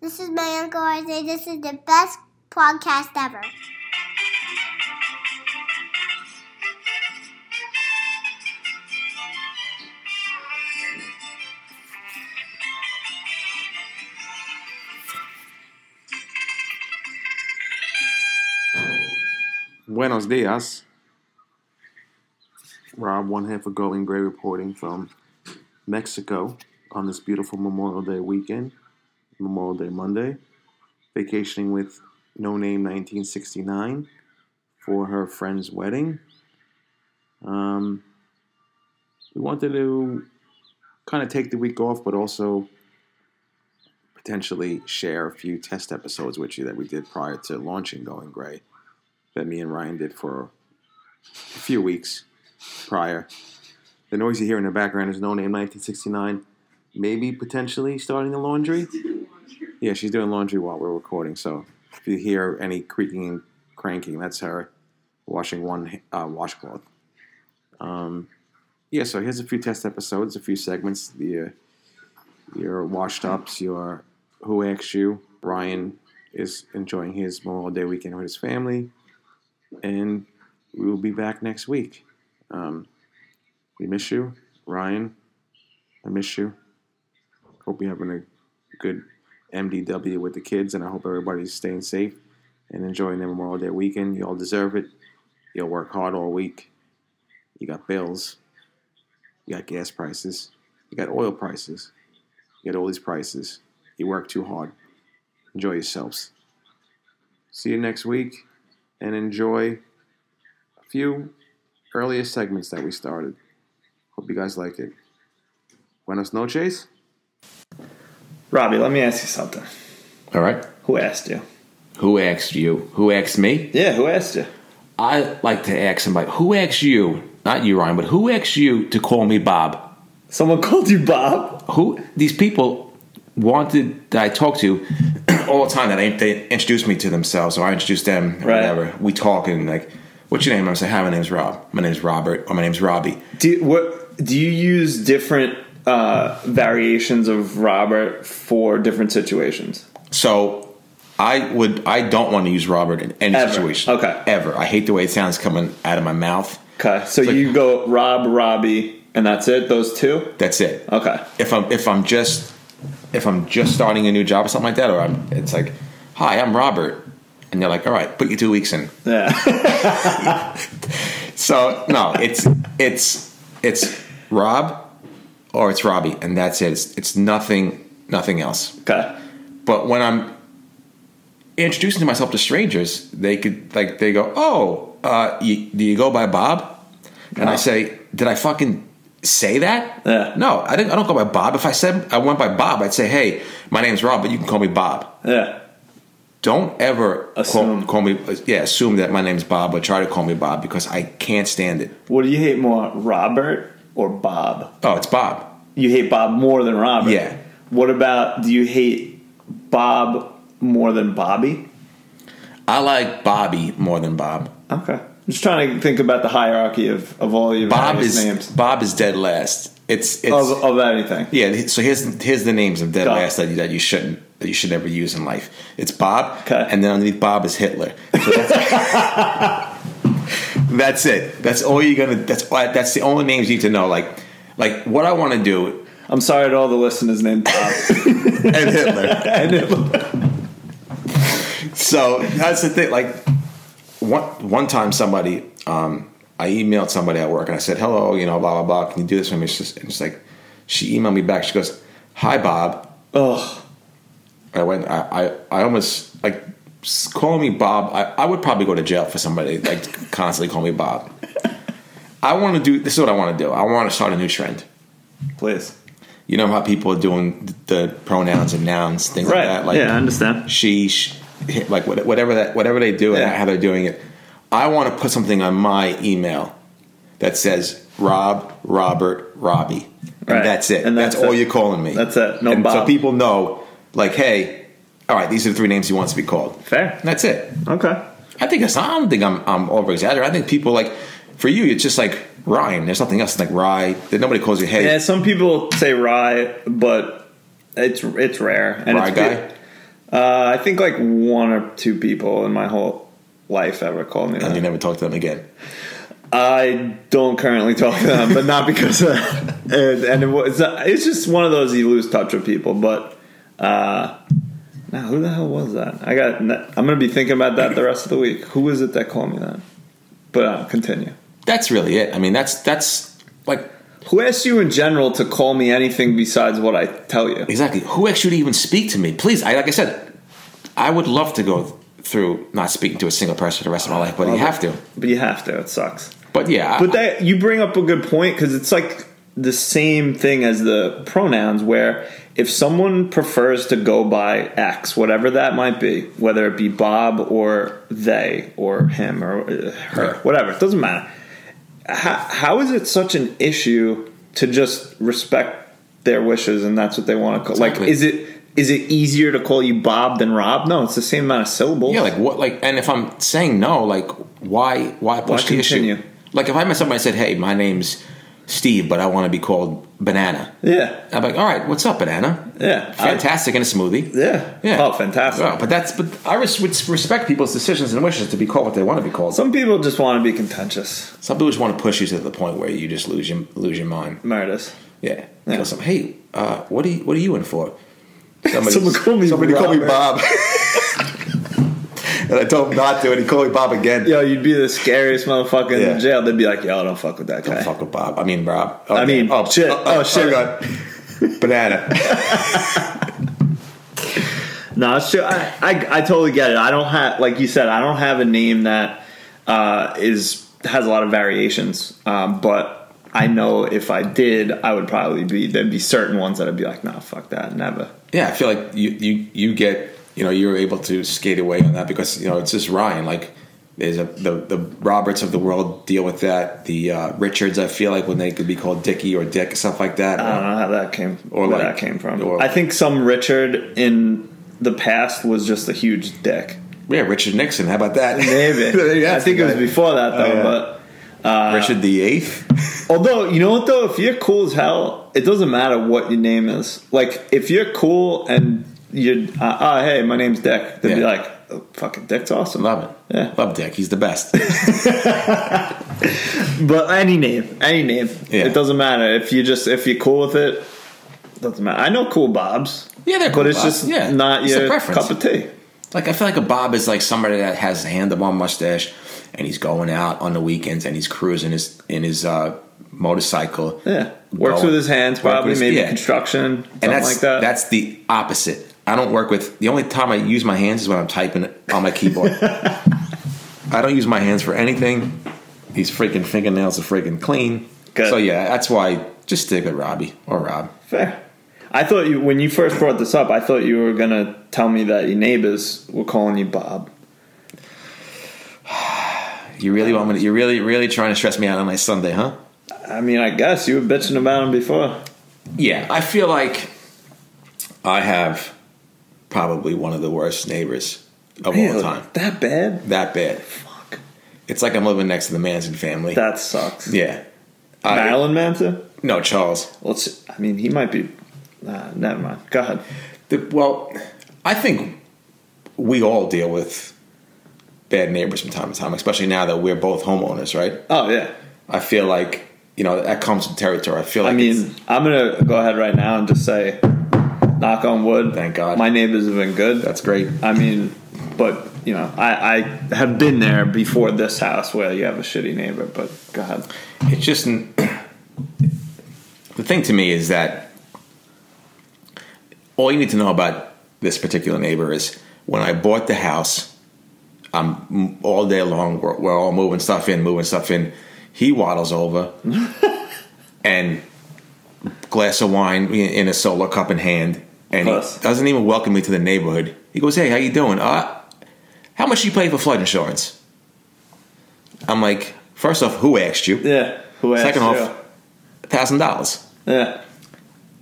This is my Uncle Isaiah. This is the best podcast ever. Buenos dias. Rob, one half of Going Gray reporting from Mexico on this beautiful Memorial Day weekend, Memorial Day Monday, vacationing with No Name 1969 for her friend's wedding. Um, we wanted to kind of take the week off, but also potentially share a few test episodes with you that we did prior to launching Going Gray that me and Ryan did for a few weeks prior. The noise you hear in the background is No Name 1969. Maybe potentially starting the laundry. Yeah, she's doing laundry while we're recording. So if you hear any creaking and cranking, that's her washing one uh, washcloth. Um, yeah, so here's a few test episodes, a few segments. The uh, your washed ups, your who asked you. Ryan is enjoying his Memorial Day weekend with his family and we will be back next week. Um, we miss you, Ryan. I miss you. Hope you're having a good MDW with the kids, and I hope everybody's staying safe and enjoying their Memorial Day weekend. You all deserve it. You'll work hard all week. You got bills. You got gas prices. You got oil prices. You got all these prices. You work too hard. Enjoy yourselves. See you next week and enjoy a few earlier segments that we started. Hope you guys like it. Buenos noches. Robbie, let me ask you something. All right. Who asked you? Who asked you? Who asked me? Yeah, who asked you? I like to ask somebody, who asked you, not you, Ryan, but who asked you to call me Bob? Someone called you Bob? Who these people wanted that I talk to all the time that they, they introduce me to themselves or I introduced them or Right. whatever. We talk and like, what's your name? I'm saying, hi, my name's Rob. My name's Robert or my name's Robbie. Do what do you use different uh, variations of Robert for different situations? So I would I don't want to use Robert in any Ever. situation. Okay. Ever. I hate the way it sounds coming out of my mouth. Okay, so like- you go Rob, Robbie, and that's it. Those two. That's it. Okay. if I'm if I'm just if I'm just starting a new job or something like that, or I'm it's like, hi, I'm Robert, and they're like, all right, put you two weeks in. Yeah. So no, it's it's it's Rob or it's Robbie, and that's it. It's, it's nothing nothing else. okay. But when I'm introducing myself to strangers, they could like they go, oh, uh, you, do you go by Bob? And I say, did I fucking say that? Yeah. No, I didn't. I don't go by Bob. If I said I went by Bob, I'd say, hey, my name's Rob, but you can call me Bob. Yeah. Don't ever Assume. Call, call me. Yeah, assume that my name's Bob, but try to call me Bob because I can't stand it. What do you hate more, Robert or Bob? Oh, it's Bob. You hate Bob more than Robert. Yeah. What about do you hate Bob more than Bobby? I like Bobby more than Bob. Okay. I'm just trying to think about the hierarchy of, of all your Bob is names Bob is dead last. It's it's of, of anything. yeah. So here's here's the names of dead Got last that you, that you shouldn't that you should never use in life. It's Bob, Okay. and then underneath Bob is Hitler. So that's, it. That's all you're gonna. That's why- that's the only names you need to know. Like like what I want to do I'm sorry to all the listeners named Bob. and Hitler. and it- so that's the thing. Like one one time, somebody um, I emailed somebody at work and I said, "Hello, you know, blah blah blah. Can you do this for me?" It's just it's like she emailed me back. She goes, "Hi, Bob." Ugh. I went. I I, I almost like calling me Bob. I, I would probably go to jail for somebody like constantly call me Bob. I want to do. This is what I want to do. I want to start a new trend. Please. You know how people are doing the pronouns and nouns, things Right. like that. Like yeah, I understand. she, sh like whatever that whatever they do Yeah. and how they're doing it. I want to put something on my email that says Rob, Robert, Robbie, and Right. that's it. And that's, that's all it. you're calling me. That's it. No and so people know, like, hey, all right, these are the three names he wants to be called. Fair. And that's it. Okay. I think it's. I don't think I'm I'm over exaggerating. I think people like for you, it's just like Ryan. There's nothing else. It's like Rye. That nobody calls you. Hey, Yeah, some people say rye, but it's it's rare. And Rye it's guy? Uh, I think like one or two people in my whole life ever called me And you never talk to them again. I don't currently talk to them, but not because of that. And, and it was, it's just one of those you lose touch with people. But uh, now, who the hell was that? I got. I'm gonna be thinking about that the rest of the week. Who was it that called me that? But uh, continue. That's really it. I mean, that's that's like Who asked you in general to call me anything besides what I tell you? exactly who asked you to even speak to me? Please, I like I said, I would love to go through not speaking to a single person for the rest of my life, but you have to. But you have to. It sucks. But yeah, But that you bring up a good point because it's like the same thing as the pronouns, where if someone prefers to go by X, whatever that might be, whether it be Bob or they or him or uh, her, whatever, it doesn't matter. How, how is it such an issue to just respect their wishes and that's what they want to call? Like, is it is it easier to call you Bob than Rob? No, it's the same amount of syllables. Yeah, like what? Like, and if I'm saying no, like, why? Why push the continue? issue? Like, if I met somebody and said, "Hey, my name's Steve, but I want to be called Banana," yeah, I'm like, "All right, what's up, Banana? yeah, I- Fantastic in a smoothie." yeah, Yeah. Oh, fantastic. But that's but I res- respect people's decisions and wishes to be called what they want to be called. Some, people just want to be contentious. some people just want to push you to the point where you just lose your lose your mind. Meredith. Yeah. Yeah. Go some, hey, uh, what are you what are you in for? Somebody, Someone called me somebody called me Bob. and I told him not to, and he called me Bob again. Yo, you'd be the scariest motherfucker Yeah. in jail. They'd be like, yo, don't fuck with that guy. Don't fuck with Bob. I mean Rob. I mean, oh shit. Oh, shit. God. Banana. No, it's true. I, I, I totally get it. I don't have, like you said, I don't have a name that uh, is has a lot of variations. Um, but I know if I did, I would probably be there'd be certain ones that I'd be like, nah, fuck that, never. Yeah, I feel like you, you you get you know you're able to skate away on that because you know it's just Ryan. Like there's a the the Roberts of the world deal with that. The uh, Richards, I feel like when they could be called Dickie or Dick, stuff like that. I don't know how that came Or where like- that came from. or- I think some Richard in the past was just a huge dick. Yeah, Richard Nixon. How about that? Maybe. I think it was before that though, Oh, yeah. but Richard the Eighth. Although, you know what though, if you're cool as hell, it doesn't matter what your name is. Like, if you're cool and you're, uh, oh, hey, my name's Dick, they'd be like, oh, fucking Dick's awesome. Love it. Yeah. Love Dick. He's the best. But any name, any name, Yeah. it doesn't matter. If you just, if you're cool with it, doesn't matter. I know cool Bobs. Yeah, they're cool But it's Bobs. just Yeah. not It's your preference. cup of tea. Like I feel like a Bob is like somebody that has a handlebar mustache and he's going out on the weekends and he's cruising his in his uh, motorcycle. Yeah. Works Going- with his hands, probably, his- maybe yeah. construction, and that's like that. that's the opposite. I don't work with the only time I use my hands is when I'm typing on my keyboard. I don't use my hands for anything. These freaking fingernails are freaking clean. Good. So yeah, that's why just stick with Robbie or Rob. Fair. I thought you, when you first brought this up, I thought you were going to tell me that your neighbors were calling you Bob. You really want me? To, you're really really trying to stress me out on my Sunday, huh? I mean, I guess you were bitching about him before. Yeah, I feel like I have probably one of the worst neighbors of all time. That bad? That bad. Fuck. It's like I'm living next to the Manson family. That sucks. yeah. Uh, Marilyn Manson? No, Charles. Let's. I mean, he might be. Nah, never mind. Go ahead. The, well, I think we all deal with bad neighbors from time to time, especially now that we're both homeowners, right? Oh yeah. I feel like you know that comes with territory. I feel like I mean, I'm gonna go ahead right now and just say, knock on wood. Thank God. My neighbors have been good. that's great. I mean, but you know, I, I have been there before this house where you have a shitty neighbor. But go ahead. It's just the thing to me is that all you need to know about this particular neighbor is when I bought the house, I'm all day long. We're, we're all moving stuff in, moving stuff in. He waddles over and glass of wine in a solo cup in hand, and Plus. he doesn't even welcome me to the neighborhood. He goes, "Hey, how you doing? Uh, how much you pay for flood insurance?" I'm like, first off, who asked you? Yeah. Who asked Second you? off, thousand dollars. Yeah.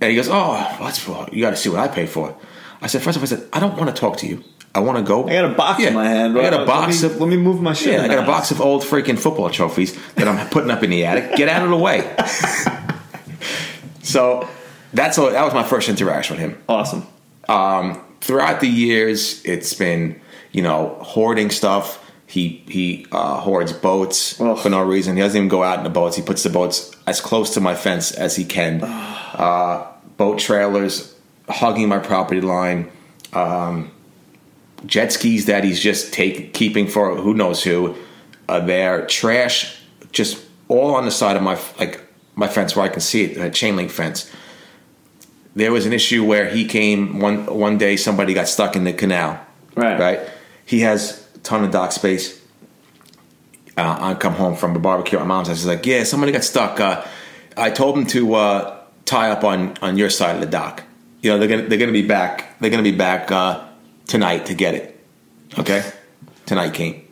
And he goes, "Oh, that's for you. Got to see what I pay for." I said, first off, I said, I don't want to talk to you. I want to go. I got a box Yeah. in my hand. I got a box me, of. Let me move my shit. yeah, I got a house. box of old freaking football trophies that I'm putting up in the attic. Get out of the way. so that's all. That was my first interaction with him. Awesome. Um, throughout the years, it's been you know hoarding stuff. He he uh, hoards boats Ugh. for no reason. He doesn't even go out in the boats. He puts the boats as close to my fence as he can. Uh, boat trailers hugging my property line. Um, jet skis that he's just take, keeping for who knows who. Uh, there, trash just all on the side of my like my fence where I can see it, a chain link fence. There was an issue where he came one one day. Somebody got stuck in the canal. Right. Right. He has a ton of dock space. Uh, I come home from a barbecue at my mom's house. He's like, "Yeah, somebody got stuck. Uh, I told him to uh, tie up on on your side of the dock. You know, they're gonna they're gonna be back. They're gonna be back uh, tonight to get it. Okay, tonight came.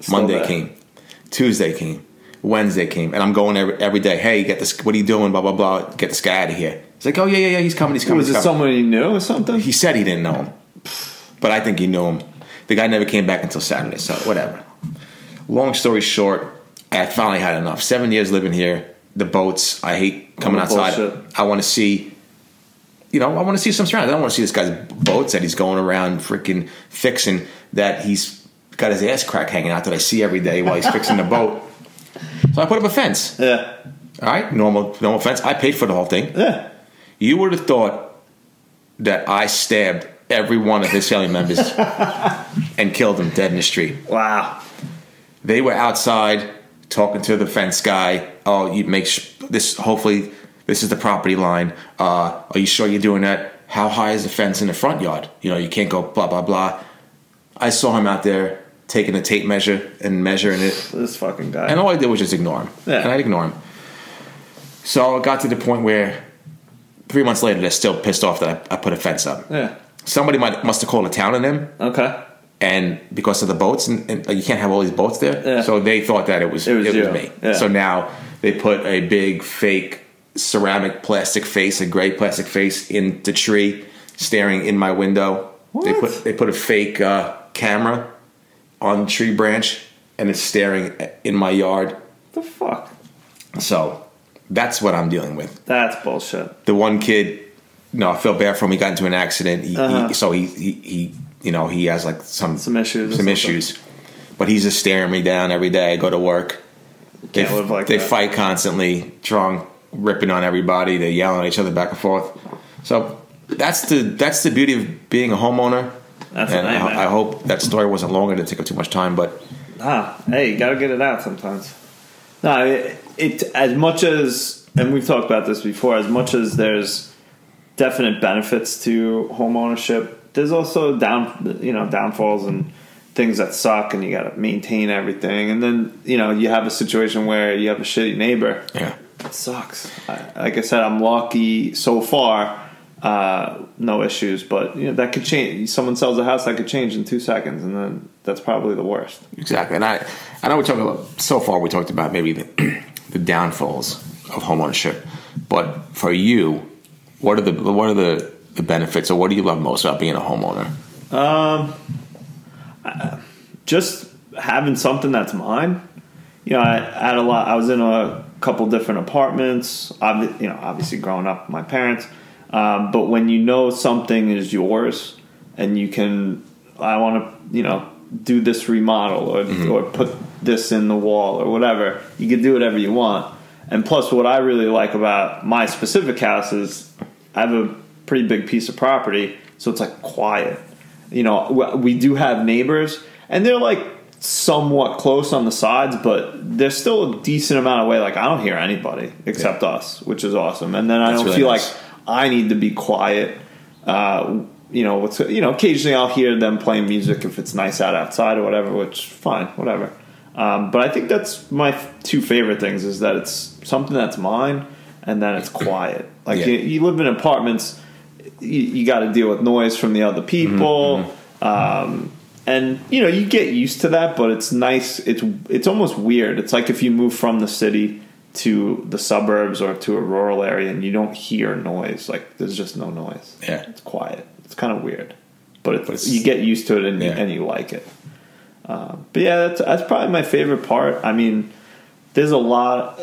Still Monday there. came. Tuesday came. Wednesday came, and I'm going every, every day. Hey, get this. What are you doing? Blah blah blah. Get this guy out of here. He's like, oh yeah yeah yeah. He's coming. He's coming. Was he's it coming. someone you knew or something? He said he didn't know him, but I think he knew him. The guy never came back until Saturday, so whatever. Long story short, I finally had enough. Seven years living here, the boats. I hate coming outside. bullshit. I want to see, you know, I want to see some surroundings. I don't want to see this guy's boats that he's going around freaking fixing. That he's got his ass crack hanging out that I see every day while he's fixing the boat. So I put up a fence. yeah. All right, normal normal fence. I paid for the whole thing. Yeah. You would have thought that I stabbed every one of his family members and killed them dead in the street. Wow. They were outside talking to the fence guy. Oh, you make sh- this. Hopefully, this is the property line. Uh, are you sure you're doing that? How high is the fence in the front yard? You know, you can't go blah blah blah. I saw him out there taking a tape measure and measuring it. This fucking guy. And all I did was just ignore him. Yeah. And I'd ignore him. So it got to the point where three months later, they're still pissed off that I, I put a fence up. yeah. Somebody might must have called a town on them, Okay. and because of the boats, and, and you can't have all these boats there, Yeah. so they thought that it was It it was was, me. Yeah. So now they put a big fake ceramic plastic face, a gray plastic face, in the tree, staring in my window. What? They put they put a fake uh, camera on the tree branch, and it's staring in my yard. The fuck? So that's what I'm dealing with. That's bullshit. The one kid, no, I feel bad for him. He got into an accident. He, Uh-huh. he, so he, he, he, you know, he has like some Some issues some issues. But he's just staring me down every day. I go to work. They, Can't live like they that. fight constantly, drunk, ripping on everybody. They yell at each other back and forth. So that's the that's the beauty of being a homeowner. That's and. I, I hope that story wasn't longer to take up too much time. But Ah, hey, you gotta get it out sometimes. No, it, it as much as, and we've talked about this before. As much as there's definite benefits to home ownership, there's also down, you know, downfalls and things that suck, and you gotta maintain everything. And then you know you have a situation where you have a shitty neighbor. yeah, It sucks. I, like I said, I'm lucky so far. Uh, no issues, but you know that could change. Someone sells a house that could change in two seconds, and then that's probably the worst. Exactly, and I, I know we talked about so far. We talked about maybe the, the downfalls of homeownership, but for you, what are the what are the, the benefits, or what do you love most about being a homeowner? Um just having something that's mine. You know, I, I had a lot. I was in a couple different apartments. Obvi- you know, obviously growing up, with my parents. Um, but when you know something is yours, and you can, I want to, you know, do this remodel or or put this in the wall or whatever. You can do whatever you want. And plus, what I really like about my specific house is I have a pretty big piece of property, so it's like quiet you know we do have neighbors and they're like somewhat close on the sides but there's still a decent amount of way like i don't hear anybody except us which is awesome and then i That's don't really feel nice. like i need to be quiet uh, you know what's you know occasionally i'll hear them playing music if it's nice out outside or whatever which fine whatever um, but i think that's my two favorite things is that it's something that's mine and then it's quiet like Yeah. you, you live in apartments you, you got to deal with noise from the other people, um, and you know you get used to that. But it's nice. It's it's almost weird. It's like if you move from the city to the suburbs or to a rural area and you don't hear noise. Like there's just no noise. Yeah. it's quiet. It's kind of weird, but, it's, But you get used to it and, Yeah. and you like it. Um, but yeah, that's that's probably my favorite part. I mean, there's a lot.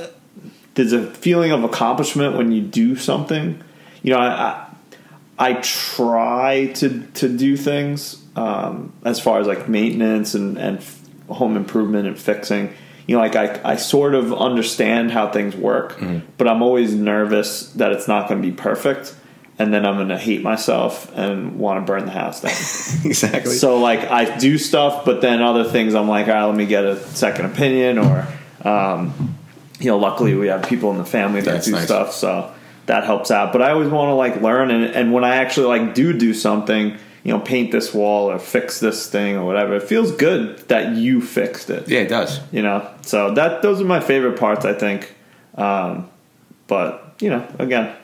There's a feeling of accomplishment when you do something. You know, I, I I try to to do things um, as far as like maintenance and and home improvement and fixing. You know, like I I sort of understand how things work, but I'm always nervous that it's not going to be perfect, and then I'm going to hate myself and want to burn the house down. exactly. So like I do stuff, but then other things I'm like, all right, let me get a second opinion, or um, you know, luckily we have people in the family that That's do nice. stuff, so that helps out. But I always want to like learn, and, and when I actually like do do something, you know, paint this wall or fix this thing or whatever, it feels good that you fixed it. yeah, it does. You know, so that those are my favorite parts, I think. Um, but you know, again.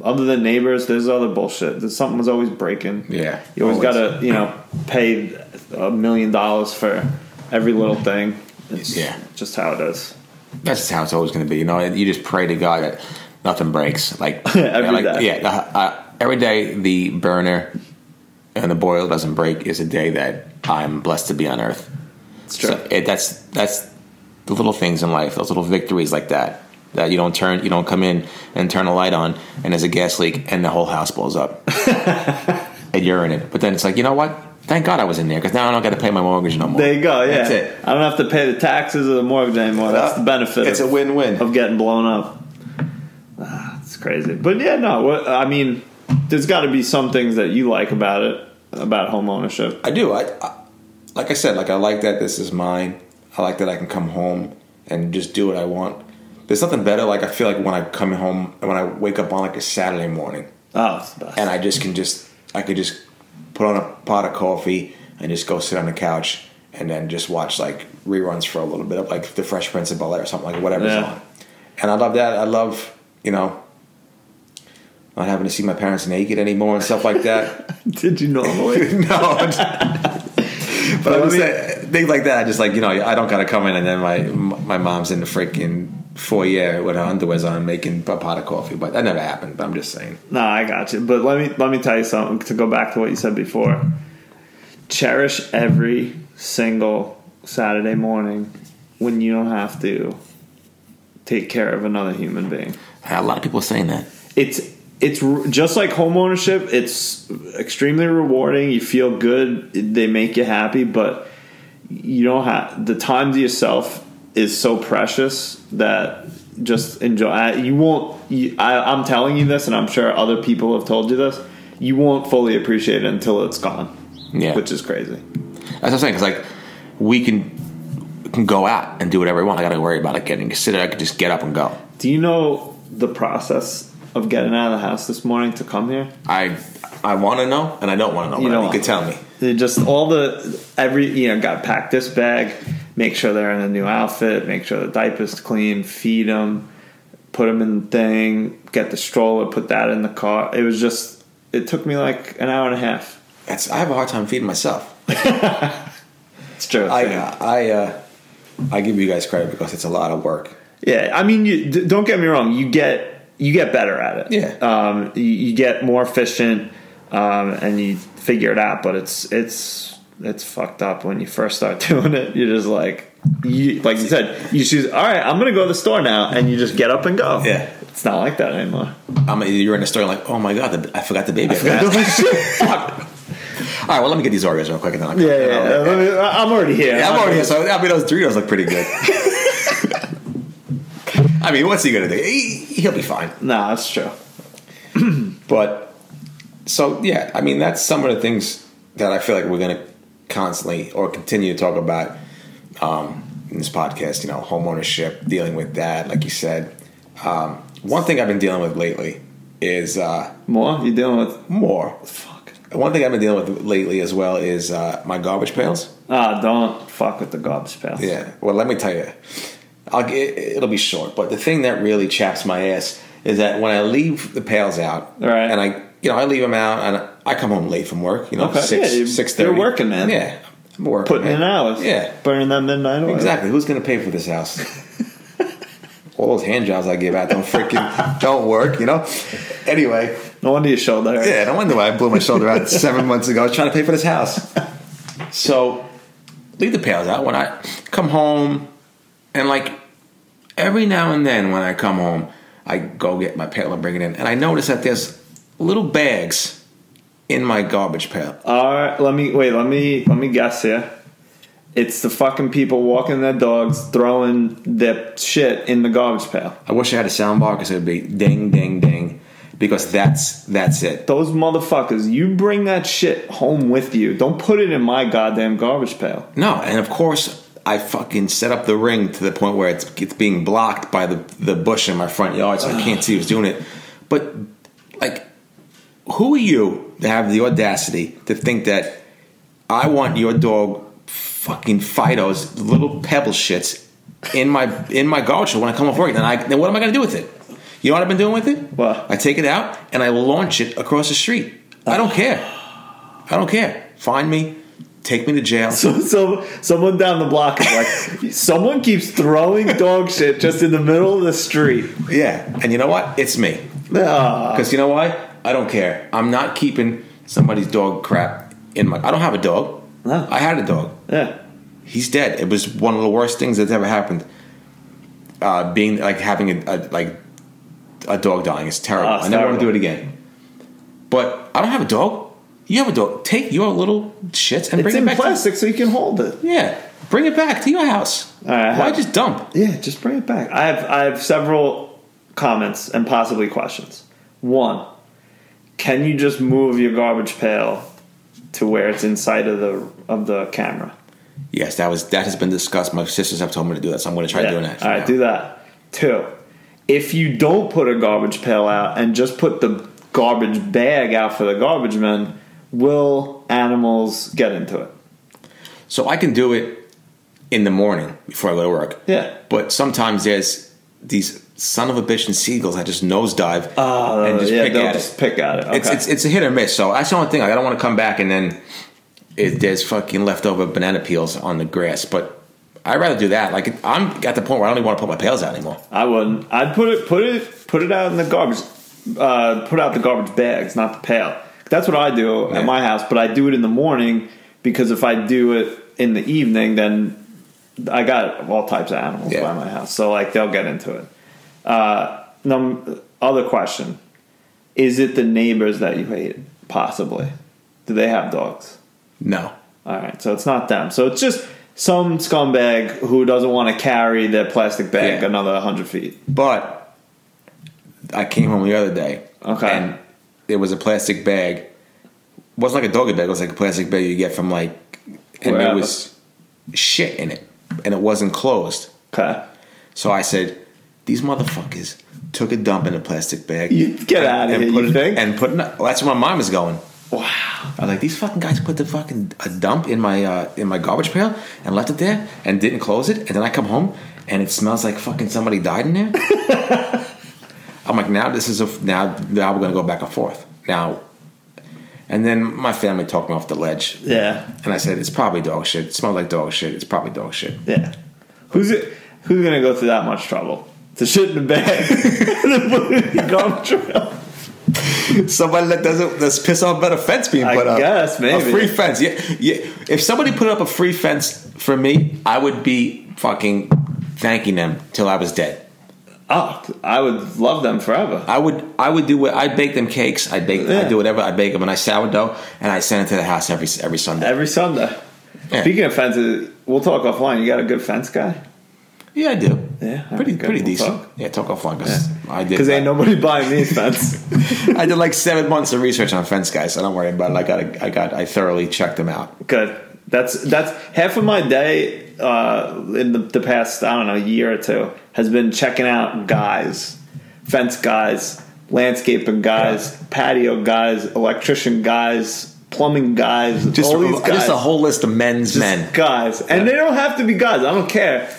Other than neighbors, there's other bullshit. There's something was always breaking. Yeah, You always always. got to, you know, pay a million dollars for every little thing. It's Yeah. just how it is. That's just how it's always going to be. You know, you just pray to God that nothing breaks. Like Every like, day. Yeah, uh, uh, every day the burner and the boil doesn't break is a day that I'm blessed to be on Earth. It's true. So it, that's that's the little things in life, those little victories like that. That you don't turn, you don't come in and turn a light on, and there's a gas leak, and the whole house blows up, and you're in it. But then it's like, you know what? Thank God I was in there because now I don't got to pay my mortgage no more. there you go. Yeah. That's it. I don't have to pay the taxes or the mortgage anymore. That's the benefit. It's a win-win. of getting blown up. Ah, it's crazy. But yeah, no. What, I mean, there's got to be some things that you like about it, about home ownership. I do. I, I like I said, like I like that this is mine. I like that I can come home and just do what I want. There's nothing better. Like I feel like when I come home when I wake up on like a Saturday morning Oh, it's the best. and I just can just I could just put on a pot of coffee and just go sit on the couch and then just watch like reruns for a little bit of like The Fresh Prince of Bel Air or something like whatever's Yeah. on. And I love that. I love you know not having to see my parents naked anymore and stuff like that. Did you normally? no. I'm just- but I'm just saying, things like that. I just like you know, I don't gotta come in and then my my mom's in the freaking foyer with her underwears on making a pot of coffee. But that never happened. But I'm just saying. No, I got you. But let me let me tell you something to go back to what you said before. Cherish every single Saturday morning when you don't have to take care of another human being. A lot of people saying that. It's it's just like home ownership. It's extremely rewarding. You feel good. They make you happy, but you don't have the time to yourself is so precious that just enjoy. I- You won't. You, I, I'm telling you this, and I'm sure other people have told you this. You won't fully appreciate it until it's gone. Yeah. which is crazy. That's what I'm saying. Because like we can can go out and do whatever we want. I got to worry about it getting considered. I could just get up and go. Do you know the process of getting out of the house this morning to come here? I I want to know and I don't want to know. You don't you could tell me. Just all the every you know got packed this bag, make sure they're in a new outfit, make sure the diapers clean, feed them, put them in the thing, get the stroller, put that in the car. It was just it took me like an hour and a half. That's I have a hard time feeding myself. It's true. I I uh, I give you guys credit because it's a lot of work. Yeah, I mean, you d- don't get me wrong. You get you get better at it. Yeah. um, you, you get more efficient, um, and you figure it out. But it's it's it's fucked up when you first start doing it. You're just like you like you said. You choose. All right, I'm gonna go to the store now, and you just get up and go. Yeah. it's not like that anymore. I'm, you're in the store like, oh my god, the, I forgot the baby. at the house. Fuck. All right, well, let me get these Oreos real quick and then I'll come. Yeah, yeah. I'll- Let me- I'm already here. Yeah, I'm already here. So I mean, those Doritos look pretty good. I mean, what's he gonna do? He, he'll be fine. No, that's true. But so yeah, I mean, that's some of the things that I feel like we're gonna constantly or continue to talk about um, in this podcast. You know, homeownership, dealing with that, like you said. Um, one thing I've been dealing with lately is uh, More you dealing with? more. Fuck. One thing I've been dealing with lately as well is uh, my garbage pails. Ah, don't fuck with the garbage pails. Yeah. Well, let me tell you, I'll it'll be short. But the thing that really chaps my ass is that when I leave the pails out, Right. and I, you know, I leave them out, and I come home late from work. You know, Okay. six Yeah, six thirty. you're working, man. Yeah, I'm working. Putting man. in hours. Yeah, burning that midnight oil. exactly. Who's going to pay for this house? All those hand jobs I give out don't freaking don't work. You know. Anyway, No wonder your shoulder hurts. yeah, no wonder why I blew my shoulder out seven months ago. I was trying to pay for this house. So, leave the pails out when I come home, and like every now and then when I come home, I go get my pail and bring it in, and I notice that there's little bags in my garbage pail. All right, let me wait. Let me let me guess here. It's the fucking people walking their dogs, throwing their shit in the garbage pail. I wish I had a sound bar because it would be ding, ding, ding, because that's that's it. Those motherfuckers, you bring that shit home with you. Don't put it in my goddamn garbage pail. No, and of course I fucking set up the ring to the point where it's it's being blocked by the the bush in my front yard, so I can't see who's doing it. But like, who are you to have the audacity to think that I want your dog fucking Fido's little pebble shits in my in my garbage when I come off work? Then I then what am I going to do with it? You know what I've been doing with it? What? I take it out and I launch it across the street. I don't care. I don't care. Find me, take me to jail. So, so someone down the block is like, someone keeps throwing dog shit just in the middle of the street. Yeah, and you know what? It's me. Ah. Because you know why? I don't care. I'm not keeping somebody's dog crap in my. I don't have a dog. No. I had a dog. yeah. He's dead. It was one of the worst things that's ever happened. Uh, being like having a, a like a dog dying. is terrible. Oh, I never want to do it again. But I don't have a dog. You have a dog. Take your little shits and It's bring it in back. plastic so you can hold it. yeah, bring it back to your house. Why have- just dump? Yeah, just bring it back. I have I have several comments and possibly questions. One, can you just move your garbage pail to where it's inside of the of the camera? Yes, that was that has been discussed. My sisters have told me to do that, so I'm going to try Yeah. doing that. All right, do that. Two, if you don't put a garbage pail out and just put the garbage bag out for the garbage men, will animals get into it? So I can do it in the morning before I go to work. Yeah. But sometimes there's these son of a bitch and seagulls that just nosedive Oh, and just yeah, pick at just it. pick at it. Okay. It's, it's it's a hit or miss. So that's the only thing. Like, I don't want to come back and then it, there's fucking leftover banana peels on the grass. But I'd rather do that. Like I'm at the point where I don't even want to put my pails out anymore. I wouldn't. I'd put it put it put it out in the garbage. Uh, put out the garbage bags, not the pail. That's what I do Yeah. at my house. But I do it in the morning because if I do it in the evening, then I got all types of animals Yeah. by my house, so like they'll get into it. Uh, num- other question: Is it the neighbors that you hate? Possibly. Do they have dogs? No. All right, so it's not them. So it's just some scumbag who doesn't want to carry their plastic bag Yeah. another hundred feet. But I came home the other day. Okay. And there was a plastic bag. It wasn't like a doggy bag. It was like a plastic bag you get from like, and there was shit in it, and it wasn't closed. Okay. So I said, "These motherfuckers took a dump in a plastic bag. You get out of here. and put you it, think? And put it, well, that's where my mind was going. Wow. I was like, these fucking guys put the fucking a dump in my uh, in my garbage pail and left it there and didn't close it. And then I come home and it smells like fucking somebody died in there. I'm like, now this is a now now we're gonna go back and forth now. And then my family talked me off the ledge, Yeah. and I said, "It's probably dog shit. It smells like dog shit. It's probably dog shit." Yeah. Who's it? Who's gonna go through that much trouble to shit in the bag and then put it in the garbage pail? Somebody that doesn't that's piss off about a fence being I put up. guess, maybe. a free fence. Yeah, yeah. If somebody put up a free fence for me, I would be fucking thanking them till I was dead. Oh, I would love them forever. I would I would do what I bake them cakes. I bake Yeah. I do whatever I bake them and I sourdough and I send it to the house every every Sunday. Every Sunday. Yeah. Speaking of fences, we'll talk offline. You got a good fence guy? yeah, I do. Yeah, pretty good. pretty We'll decent. talk. Yeah, talk offline because I did. Because ain't nobody buying me a fence. I did like seven months of research on fence guys, so don't worry about it. I got I got I thoroughly checked them out. Good. That's that's half of my day uh, in the, the past I don't know year or two has been checking out guys, fence guys, landscaping guys, patio guys, electrician guys, plumbing guys, Just all these guys, just a whole list of men's Just men. guys, and they don't have to be guys. I don't care.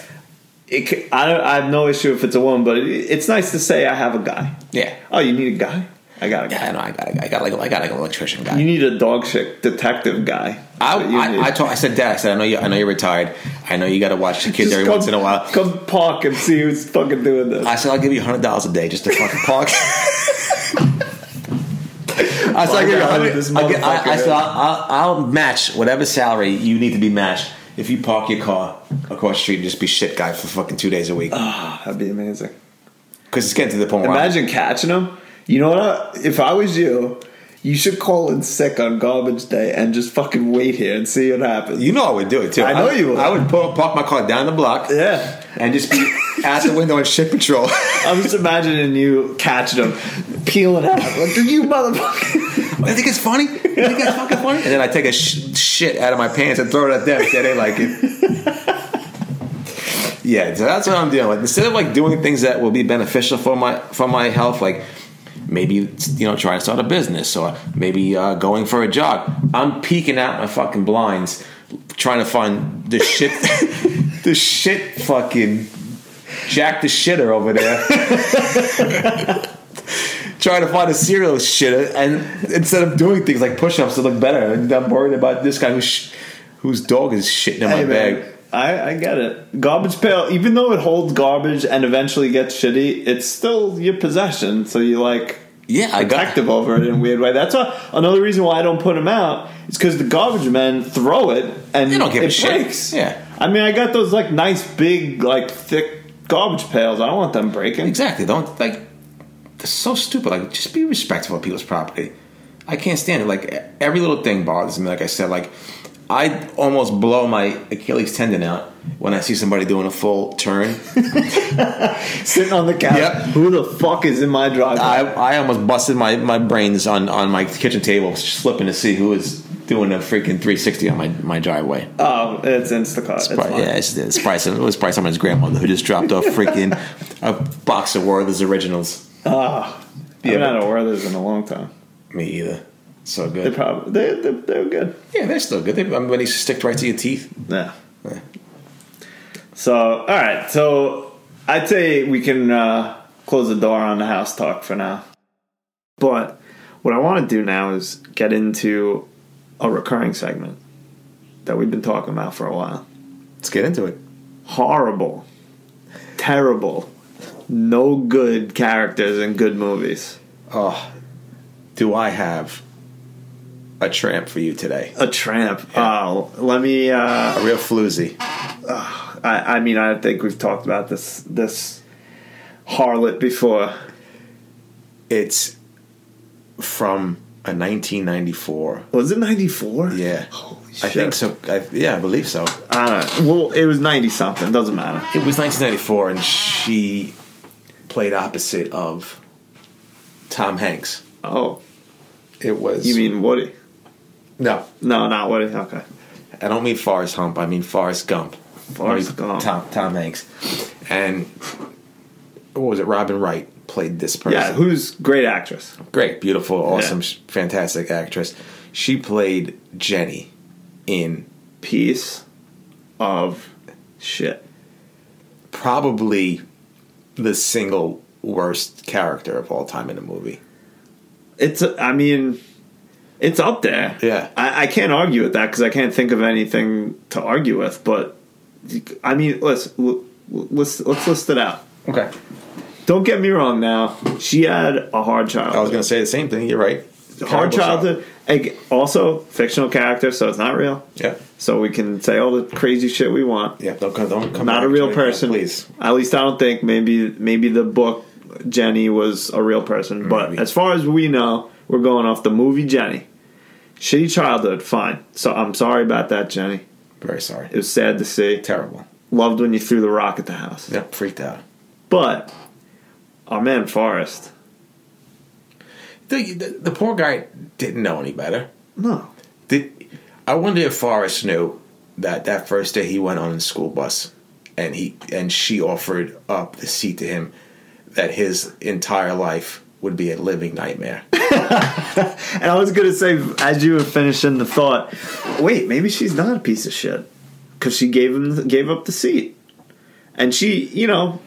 It, I, don't, I have no issue if it's a woman, but it, it's nice to say I have a guy. Yeah. Oh, you need a guy? I got a guy. Yeah, I know. I got, I got like, I got like an electrician guy. You need a dog shit detective guy. I, what you need. I, I, told, I said, Dad, I said, I know you, I know you're retired. I know you got to watch the kids Just every come- once in a while. Come park and see who's fucking doing this. I said, I'll give you hundred dollars a day just to fucking park. I said, I'll give you Find out who 100 I'll I, I said. I'll, I'll, match whatever salary you need to be matched if you park your car across the street and just be shit guy for fucking two days a week. Ah, that'd be amazing. Because it's getting to the point where Imagine catching him. You know what? If I was you, you should call in sick on garbage day and just fucking wait here and see what happens. You know I would do it too. I know I, you would. I would pull, park my car down the block yeah. and just be at the window and shit patrol. I'm just imagining you catching them, peeling out. Like, do you motherfucker. I think it's funny. I think it's fucking funny. And then I take a sh- shit out of my pants and throw it at them. Say they like it. yeah, so that's what I'm doing. Like instead of like doing things that will be beneficial for my for my health, like maybe you know trying to start a business or maybe uh, going for a jog. I'm peeking out my fucking blinds, trying to find the shit, the shit fucking Jack the shitter over there. trying to find a serial shitter, and instead of doing things like push-ups to look better, I'm worried about this guy who's whose dog is shitting in my Hey, man, bag. I, I get it. Garbage pail, even though it holds garbage and eventually gets shitty, it's still your possession. So you like Yeah, I got. protective over it in a weird way. That's why another reason why I don't put them out is because the garbage men throw it and They don't give it a shit. breaks. Yeah. I mean, I got those like nice big like thick garbage pails. I don't want them breaking. Exactly. Don't like. They're so stupid. Like, just be respectful of people's property. I can't stand it. Like every little thing bothers me. Like I said, like I almost blow my Achilles tendon out when I see somebody doing a full turn. Sitting on the couch. Yep. Who the fuck is in my driveway? I, I almost busted my, my brains on, on my kitchen table, slipping to see who was doing a freaking 360 on my, my driveway. oh, it's Instacart. It's Probably- fine. yeah, it's, it's probably it was probably someone's grandmother who just dropped off freaking a box of Werther's originals. Ah, I Yeah, haven't but- had a Werther's in a long time. Me either. So good. They good. probably they they they're good. Yeah, they're still good. They, I mean, when they stick right to your teeth. Yeah. Yeah. So all right, so I'd say we can uh, close the door on the house talk for now. But what I want to do now is get into a recurring segment that we've been talking about for a while. Let's get into it. Horrible, terrible, no good characters in good movies. Oh, do I have a tramp for you today? A tramp. Oh, let me. Uh, A real floozy. I, I mean, I think we've talked about this this harlot before. It's from a 1994. Was it ninety four? Yeah. Holy shit. I think so. I, yeah, I believe so. I. Well, it was ninety something. Doesn't matter. It was 1994, and she played opposite of Tom Hanks. Oh, It was. you mean Woody? No? No, not Woody. Okay. I don't mean Forrest Hump. I mean Forrest Gump. Forrest Gump. Tom, Tom Hanks. And what was it? Robin Wright played this person. Yeah, who's great actress? great, beautiful, awesome, Yeah. fantastic actress. She played Jenny in Piece of shit. probably the single worst character of all time in a movie. It's. I mean, it's up there. Yeah. I, I can't argue with that because I can't think of anything to argue with. But I mean, let's let's let's list it out. Okay. Don't get me wrong. Now she had a hard childhood. I was going to say the same thing. You're right. hard childhood. Ag- Also, fictional character, so it's not real. Yeah. So we can say all the crazy shit we want. Yeah. Don't come. Don't come. Not a real person. please. At least I don't think. Maybe maybe the book Jenny was a real person. Mm, but Maybe. as far as we know, we're going off the movie Jenny. Shitty childhood, fine. So I'm sorry about that, Jenny. Very sorry. It was sad to see. Terrible. Loved when you threw the rock at the house. Yep. Freaked out. But our man Forrest, The, the, the poor guy didn't know any better. no. Did I wonder if Forrest knew that that first day he went on the school bus and he and she offered up the seat to him that his entire life would be a living nightmare. And I was gonna say, as you were finishing the thought, wait, maybe she's not a piece of shit because she gave him gave up the seat, and she, you know,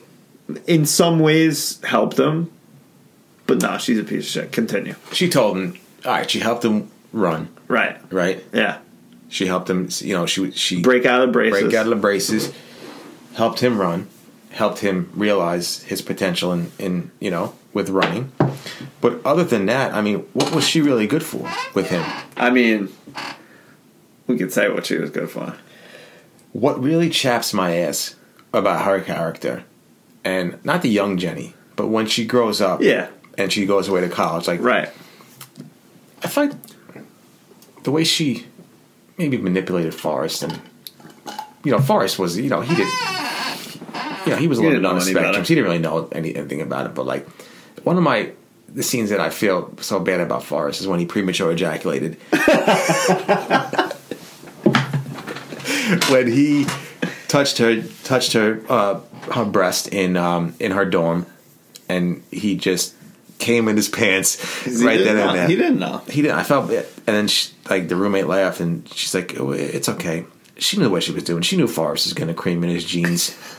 in some ways helped him, but no, she's a piece of shit. Continue. she told him, all right, she helped him run, Right. right? Yeah. She helped him, you know, she she Break out of the braces. break out of the braces, helped him run, helped him realize his potential in, in you know with running. But other than that, I mean, what was she really good for with him? I mean, we could say what she was good for. What really chaps my ass about her character, and not the young Jenny, but when she grows up, Yeah. and she goes away to college. Like Right. I find the way she maybe manipulated Forrest and you know Forrest was you know he did you know he was a little bit on the spectrum. He didn't really know any, anything about it, but like one of my the scenes that I feel so bad about Forrest is when he premature ejaculated. when he touched her touched her uh, her breast in um, in her dorm, and he just came in his pants right then know. and there. He didn't know. He didn't. I felt it, and then she, like the roommate laughed, and she's like, oh, "It's okay." She knew what she was doing. She knew Forrest was going to cream in his jeans.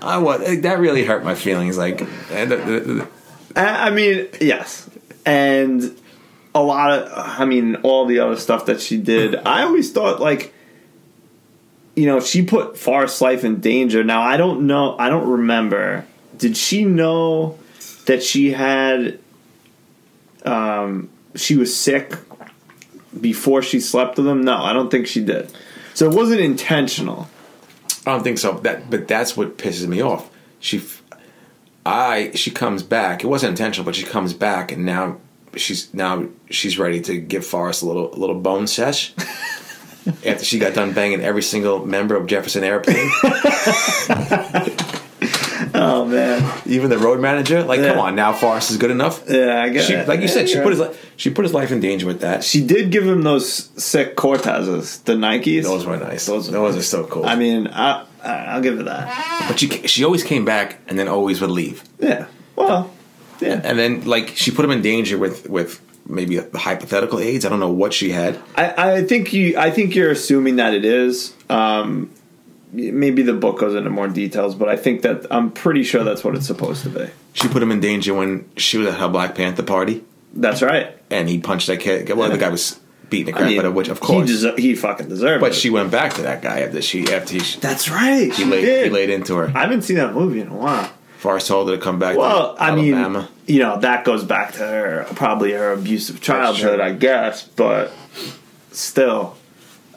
I what that really hurt my feelings. Like, the, I mean, yes, and a lot of, I mean, all the other stuff that she did. I always thought like, you know, she put Forrest's life in danger. Now I don't know. I don't remember. Did she know that she had? Um, she was sick before she slept with him. No, I don't think she did. So it wasn't intentional. I don't think so. That, but that's what pisses me off. She, I, she comes back. It wasn't intentional, but she comes back, and now she's now she's ready to give Forrest a little a little bone sesh. After she got done banging every single member of Jefferson Airplane, Oh man, even the road manager, like, come on, now Forrest is good enough. yeah, I guess. She, like you said, she put his li- she put his life in danger with that. She did give him those sick Cortezes, the Nikes. Those were nice. Those Those, are are so cool. I mean, I, I I'll give it that. but she she always came back and then always would leave. Yeah. Well. Yeah. And then like she put him in danger with with maybe a hypothetical AIDS. I don't know what she had. I, I think you. I think you're assuming that it is. Um, maybe the book goes into more details, but I think that I'm pretty sure that's what it's supposed to be. She put him in danger when she was at her Black Panther party That's right. and he punched that kid. Well, the guy was beating the crap I mean, out of which, of course. he, deser- he fucking deserved but it. she went back to that guy after she after he, That's right. he She laid did. he laid into her. I haven't seen that movie in a while. Forrest told her to come back. Well, I mean, you know, that goes back to her probably her abusive childhood. I guess, but still,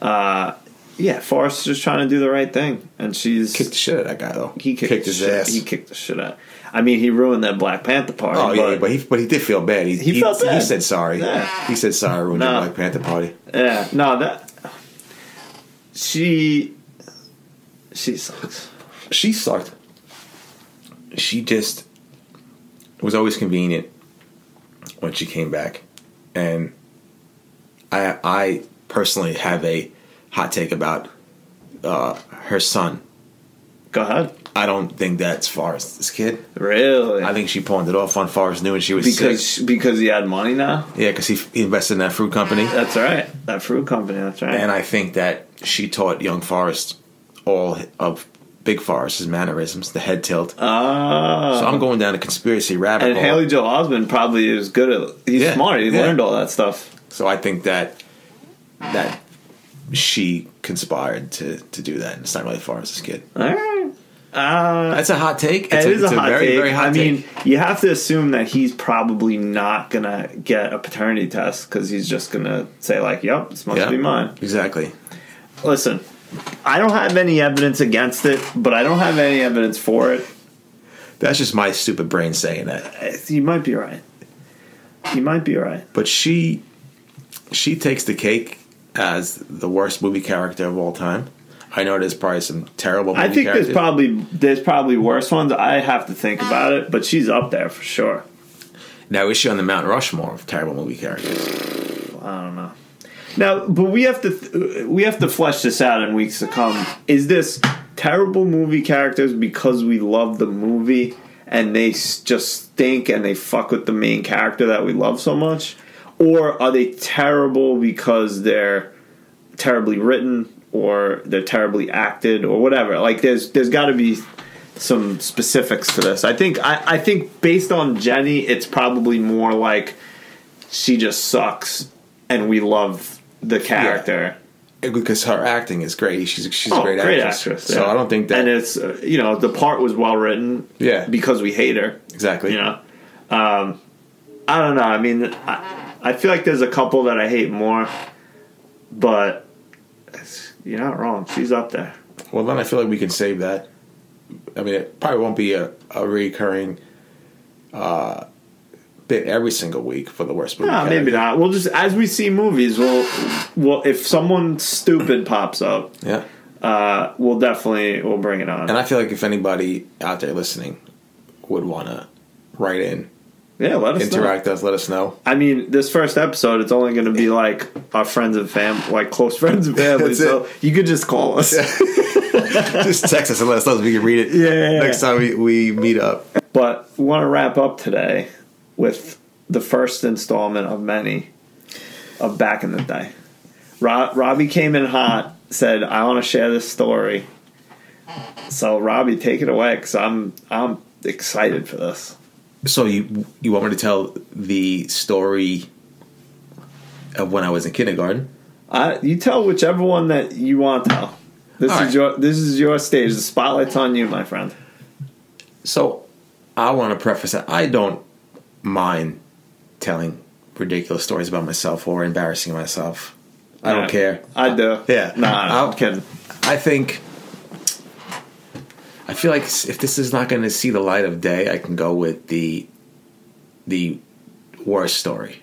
uh, yeah, Forrest is just trying to do the right thing, and she's kicked the shit out of that guy though. he kicked, his shit, ass. He kicked the shit out. I mean, he ruined that Black Panther party. Oh but, yeah, but he but he did feel bad. He, He felt bad. He said sorry. Yeah. He said sorry. Ruined No. the Black Panther party. yeah, no, that she she sucks. She sucked. She just was always convenient when she came back, and I I personally have a hot take about uh, her son. Go ahead. I don't think that's Forrest's kid. Really? I think she pawned it off on Forrest knew when she was because sick. because he had money now. Yeah, because he, he invested in that fruit company, That's right. That fruit company. That's right. and I think that she taught young Forrest all of Big Forrest's mannerisms, the head tilt. Ah. So I'm going down a conspiracy rabbit And hole. Haley Joel Osment probably is good at. He's Yeah, smart. He yeah. learned all that stuff. So I think that that she conspired to to do that. And it's not really Forrest's kid. All right. Uh, That's a hot take. it is it's a, hot very take. very hot I take. mean, you have to assume that he's probably not gonna get a paternity test because he's just gonna say like, "Yep, this must yeah, be mine." exactly. Listen, I don't have any evidence against it, but I don't have any evidence for it. That's just my stupid brain saying that. Uh, You might be right. You might be right. But she she takes the cake as the worst movie character of all time. I know there's probably some terrible. Movie I think characters. there's probably there's probably worse ones. I have to think about it, but she's up there for sure. now is she on the Mount Rushmore of terrible movie characters? I don't know. Now, but we have to th- we have to flesh this out in weeks to come. Is this terrible movie characters because we love the movie and they s- just stink and they fuck with the main character that we love so much, or are they terrible because they're terribly written or they're terribly acted or whatever? Like, there's there's got to be some specifics to this. I think I, I think based on Jenny, it's probably more like she just sucks and we love the character. Because her acting is great. She's she's Oh, a great, actress. So yeah. I don't think that And it's uh, you know the part was well written. Yeah. because we hate her. exactly. You know, um, I don't know. I mean, I, I feel like there's a couple that I hate more, but you're not wrong. She's up there. Well, then I feel like we can save that. I mean, it probably won't be a, a recurring uh, bit every single week for the worst movie. Nah, maybe not. We'll just as we see movies, we'll, we'll if someone stupid pops up, Yeah. uh, we'll definitely we'll bring it on. And I feel like if anybody out there listening would want to write in, yeah, let us interact with us, let us know. I mean, this first episode, it's only going to be like our friends and fam, like close friends and family. So it. you could just call us. Just text us and let us know so we can read it yeah. next time we, we meet up. But we want to wrap up today with the first installment of many of back in the day. Rob, Robbie came in hot, said, "I want to share this story." So Robbie, take it away because I'm I'm excited for this. So you you want me to tell the story of when I was in kindergarten? I, you tell whichever one that you want to tell. This All is right. your this is your stage. The spotlight's on you, my friend. So I want to preface that I don't mind telling ridiculous stories about myself or embarrassing myself. I don't care. I do. Yeah. Nah, I'm kidding. I think I feel like if this is not going to see the light of day, I can go with the the worst story.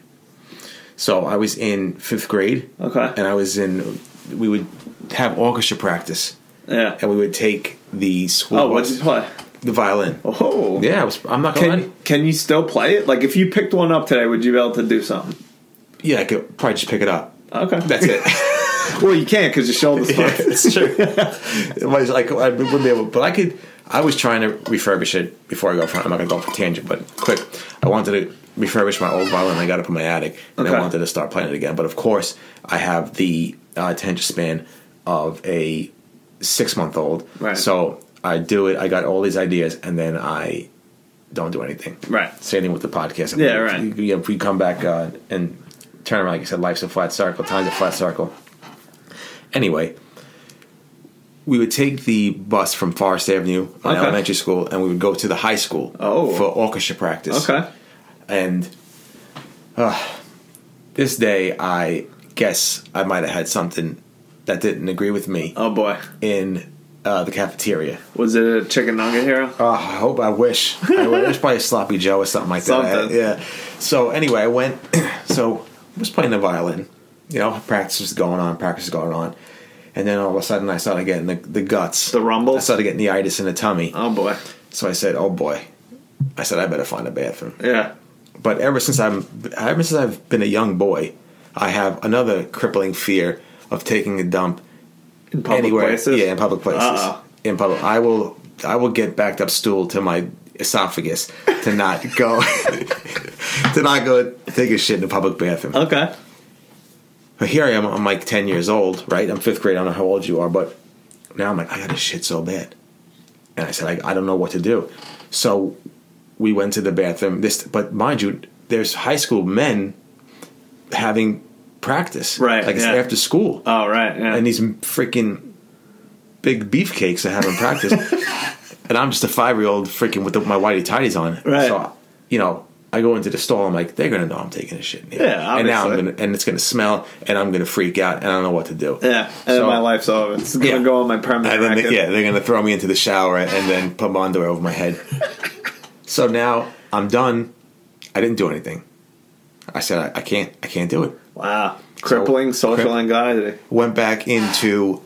So I was in fifth grade, Okay. and I was in. We would have orchestra practice, Yeah. and we would take the school Oh, what did you play? the violin. Oh. Yeah, I was, I'm not gonna. Can can you still play it? Like if you picked one up today, would you be able to do something? Yeah, I could probably just pick it up. Okay. That's it. well, you can't because your shoulder's yeah, it's true. it was like I wouldn't be able, but I could. I was trying to refurbish it before I go. For, I'm not gonna go for a tangent, but quick. I wanted to refurbish my old violin. I got up in my attic, and Okay. I wanted to start playing it again. But of course, I have the uh, attention span of a six month old. Right. So I do it. I got all these ideas, and then I don't do anything. Right. Same thing with the podcast. Yeah, right. You, you, if we come back uh, and turn around, like you said, life's a flat circle. Time's a flat circle. Anyway, we would take the bus from Forest Avenue on Okay. elementary school, and we would go to the high school Oh. for orchestra practice. Okay. And uh, this day, I guess I might have had something that didn't agree with me Oh boy. in uh, the cafeteria. Was it a chicken nugget hero? Oh, I hope. I wish. I wish. Probably a sloppy Joe or something like that. Something. Yeah. So anyway, I went. So I was playing the violin. You know, practice was going on. Practice was going on. And then all of a sudden, I started getting the, the guts. The rumble? I started getting the itis in the tummy. Oh boy. So I said, "Oh boy." I said, "I better find a bathroom." Yeah. But ever since I'm, ever since I've been a young boy, I have another crippling fear of taking a dump In public anywhere. places. Yeah, in public places. Uh-uh. In public, I will. I will get backed up stool to my esophagus to not go to not go take a shit in a public bathroom. Okay. Here I am. I'm like ten years old, right? I'm fifth grade. I don't know how old you are, but now I'm like, I got to shit so bad, and I said, I, I don't know what to do. So we went to the bathroom. This, but mind you, there's high school men having practice, Right, Like it's yeah. after school Oh right. Yeah. and these freaking big beefcakes are having practice, and I'm just a five year old freaking with the, my whitey tighties on. Right. So, you know, I go into the stall. I'm like, they're gonna know I'm taking a shit here. Yeah, and now I'm gonna, and it's gonna smell, and I'm gonna freak out, and I don't know what to do. yeah. And So- then my life's over. It's gonna Yeah. go on my permanent And they, yeah, they're gonna throw me into the shower and then put my underwear over my head. so now I'm done. I didn't do anything. I said I, I can't. I can't do it. Wow. Crippling social crip- anxiety. went back into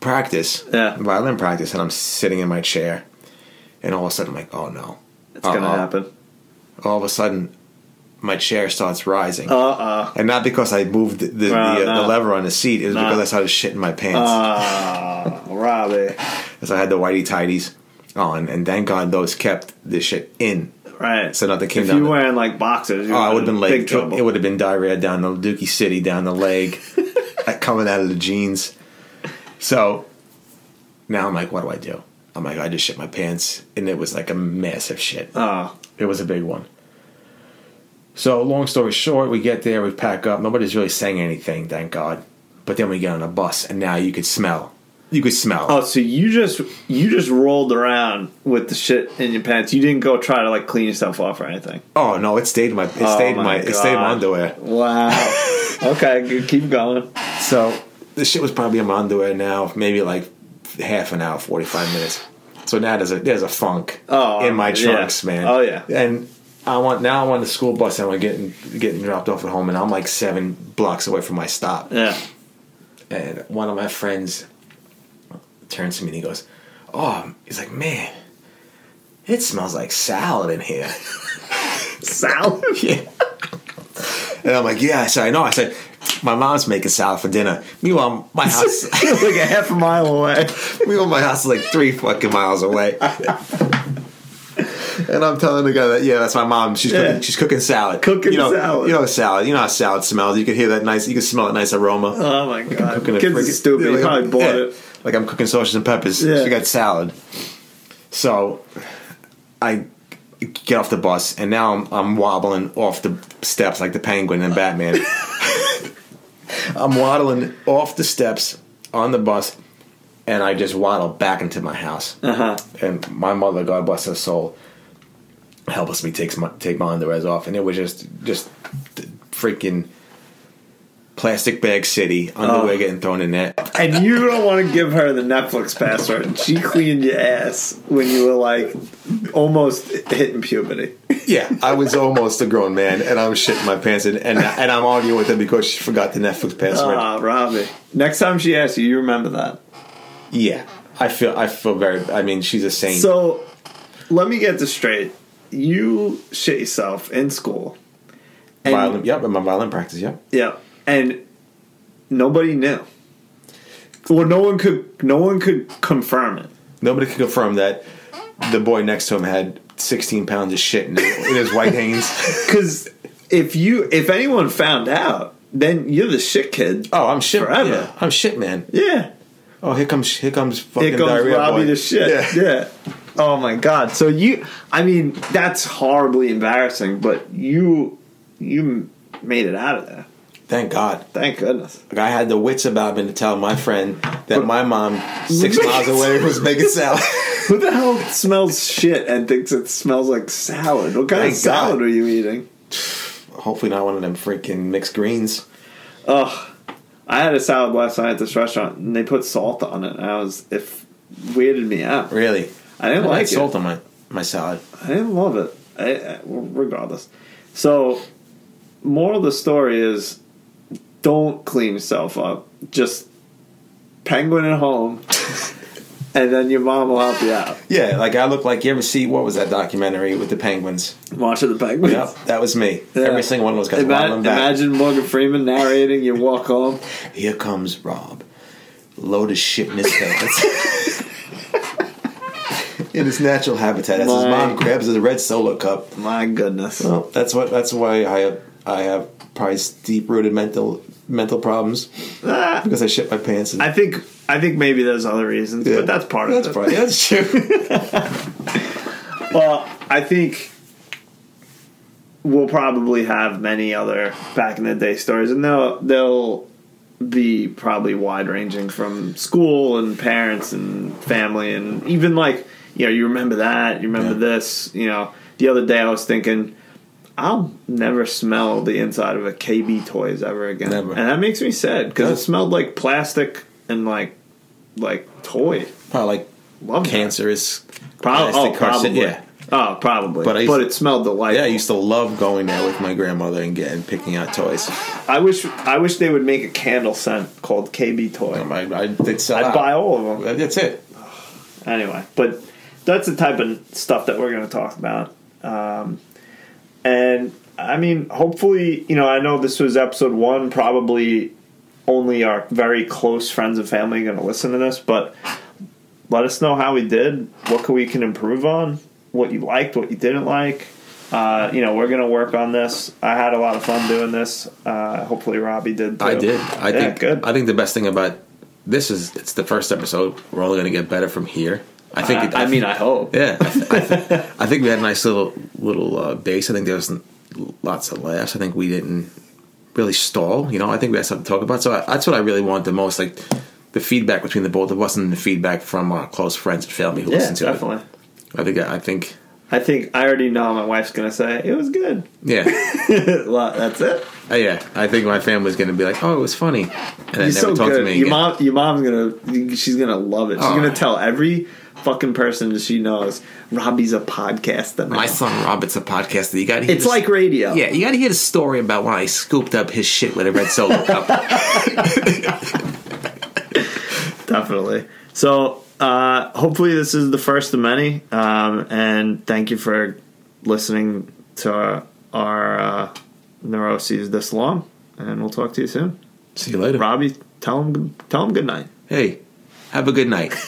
practice, Yeah. violin practice, and I'm sitting in my chair, and all of a sudden I'm like, oh no, It's gonna Uh-oh. happen. All of a sudden, my chair starts rising, Uh uh. and not because I moved the the, Well, the, uh, no. the lever on the seat. It was No. because I started shitting my pants. Ah, Robbie. so I had the whitey tidies on, and thank God those kept the shit in, Right. so nothing came if down. you the- wearing like boxers, you Oh, I would have been leg. trouble. It would have been diarrhea down the Dookie City, down the leg, coming out of the jeans. So now I'm like, what do I do? Oh I'm like, I just shit my pants, and it was like a massive shit. oh, It was a big one. So long story short, we get there, we pack up. Nobody's really saying anything, thank God. But then we get on a bus, and now you could smell. You could smell. oh, so you just you just rolled around with the shit in your pants. You didn't go try to like clean yourself off or anything. Oh, no, it stayed in my. It Oh, stayed in oh my my. It stayed in my underwear. Wow. okay, keep going. So the shit was probably in my underwear now, maybe like half an hour, forty five minutes. So now there's a there's a funk Oh, in my yeah. trunks, man. Oh, yeah. and I want now. I'm on the school bus and I'm getting getting dropped off at home, and I'm like seven blocks away from my stop. Yeah. And one of my friends turns to me and he goes, "Oh," he's like, "Man, it smells like salad in here." Salad. yeah. And I'm like, "Yeah." I said, "I know." I said, "My mom's making salad for dinner." Meanwhile, my house, is like a half a mile away. meanwhile, my house is like three fucking miles away. And I'm telling the guy that yeah, that's my mom. She's Yeah. cooking, she's cooking salad. Cooking you know, salad. You know salad. You know how salad smells. You can hear that nice. You can smell that nice aroma. Oh my god. cooking a Kids are friggin- stupid. Yeah, like, probably bought yeah, it. Like I'm cooking sausages and peppers. Yeah. She got salad. So I get off the bus and now I'm, I'm wobbling off the steps like the penguin and Batman. I'm waddling off the steps on the bus and I just waddle back into my house. Uh-huh. And my mother, God bless her soul, helps me take my take my underwears off, and it was just just freaking plastic bag city underwear Oh. getting thrown in there. And you don't want to give her the Netflix password. She cleaned your ass when you were like almost hitting puberty. Yeah, I was almost a grown man, and I was shitting my pants, and and, and I'm arguing with her because she forgot the Netflix password. Ah, Robbie. Next time she asks you, you remember that. yeah, I feel I feel very. I mean, she's a saint. So let me get this straight. You shit yourself in school. And, violin, yep, in my violin practice, yep. Yeah. And nobody knew. Well, no one could. No one could confirm it. Nobody could confirm that the boy next to him had 16 pounds of shit in his, in his white Hanes. Because if you, if anyone found out, then you're the shit kid. Oh, I'm shit. Forever. Yeah, I'm shit, man. Yeah. Oh, here comes here comes fucking Here comes diarrhea Robbie boy. the shit. Yeah. Yeah. Oh my god. So you, I mean, that's horribly embarrassing. But you, you made it out of there. Thank God. Thank goodness. Like I had the wits about me to tell my friend that my mom, six miles away, was making salad. Who the hell smells shit and thinks it smells like salad? What kind Thank of salad God. are you eating? Hopefully, not one of them freaking mixed greens. Ugh. I had a salad last night at this restaurant and they put salt on it. And I was if weirded me out. Really, I didn't I like it. salt on my my salad. I didn't love it. I, I, regardless. So, moral of the story is don't clean yourself up. Just penguin at home, and then your mom will help you out. Yeah, like I look like you ever see what was that documentary with the penguins? Watching the penguins. Yep, that was me. Yeah. Every single one of those guys. Ima- imagine Morgan Freeman narrating your walk home. Here comes Rob, load of shit in his pants. in his natural habitat, as his mom grabs the red solo cup. My goodness. Well, that's what. That's why I. I have probably deep rooted mental mental problems Ah, because I shit my pants. And, I think I think maybe there's other reasons, Yeah. but that's part of it. that's probably that's true. Well, I think we'll probably have many other back in the day stories, and they'll they'll be probably wide ranging from school and parents and family, and even like you know you remember that you remember Yeah. this. You know, the other day I was thinking. I'll never smell the inside of a KB toys ever again, Never. and that makes me sad because it smelled like plastic and like like toy. probably like Love cancerous. Probably, oh, plastic carcin- probably. Yeah. Oh, probably. But But, to- it smelled delightful. Yeah, I used to love going there with my grandmother and getting picking out toys. I wish I wish they would make a candle scent called KB Toy. Um, I, they'd I'd buy all of them. That's it. Anyway, but that's the type of stuff that we're going to talk about. Um, and I mean, hopefully, you know, I know this was episode one. Probably only our very close friends and family are going to listen to this, but let us know how we did. What we can improve on? What you liked, what you didn't like. Uh, you know, we're going to work on this. I had a lot of fun doing this. Uh, hopefully, Robbie did. Too. I did. I Yeah, think. good. I think the best thing about this is it's the first episode. We're only going to get better from here. I think. it- I, I mean, I hope. yeah. I, th- I, th- I think we had a nice little little uh, base. I think there was lots of laughs. I think we didn't really stall. You know, I think we had something to talk about. So I, that's what I really want the most. Like the feedback between the both of us and the feedback from our close friends and family who Yeah, listen to definitely. it. I think. I think. I think I already know my wife's gonna say it was good. Yeah. well, that's it. Uh, yeah. I think my family's going to be like, "Oh, it was funny," and You're never so talk good. to me your again. mom, your mom's gonna, she's gonna love it. She's Oh. gonna tell every fucking person she knows. Robbie's a podcaster. now. My son Robert's a podcaster. You got. It's like radio. Yeah, you got to hear the story about when I scooped up his shit with a red solo cup. definitely. So uh, hopefully this is the first of many, um, and thank you for listening to our, our uh, neuroses this long. And we'll talk to you soon. See you later. Robbie, tell him tell him good night. Hey, have a good night.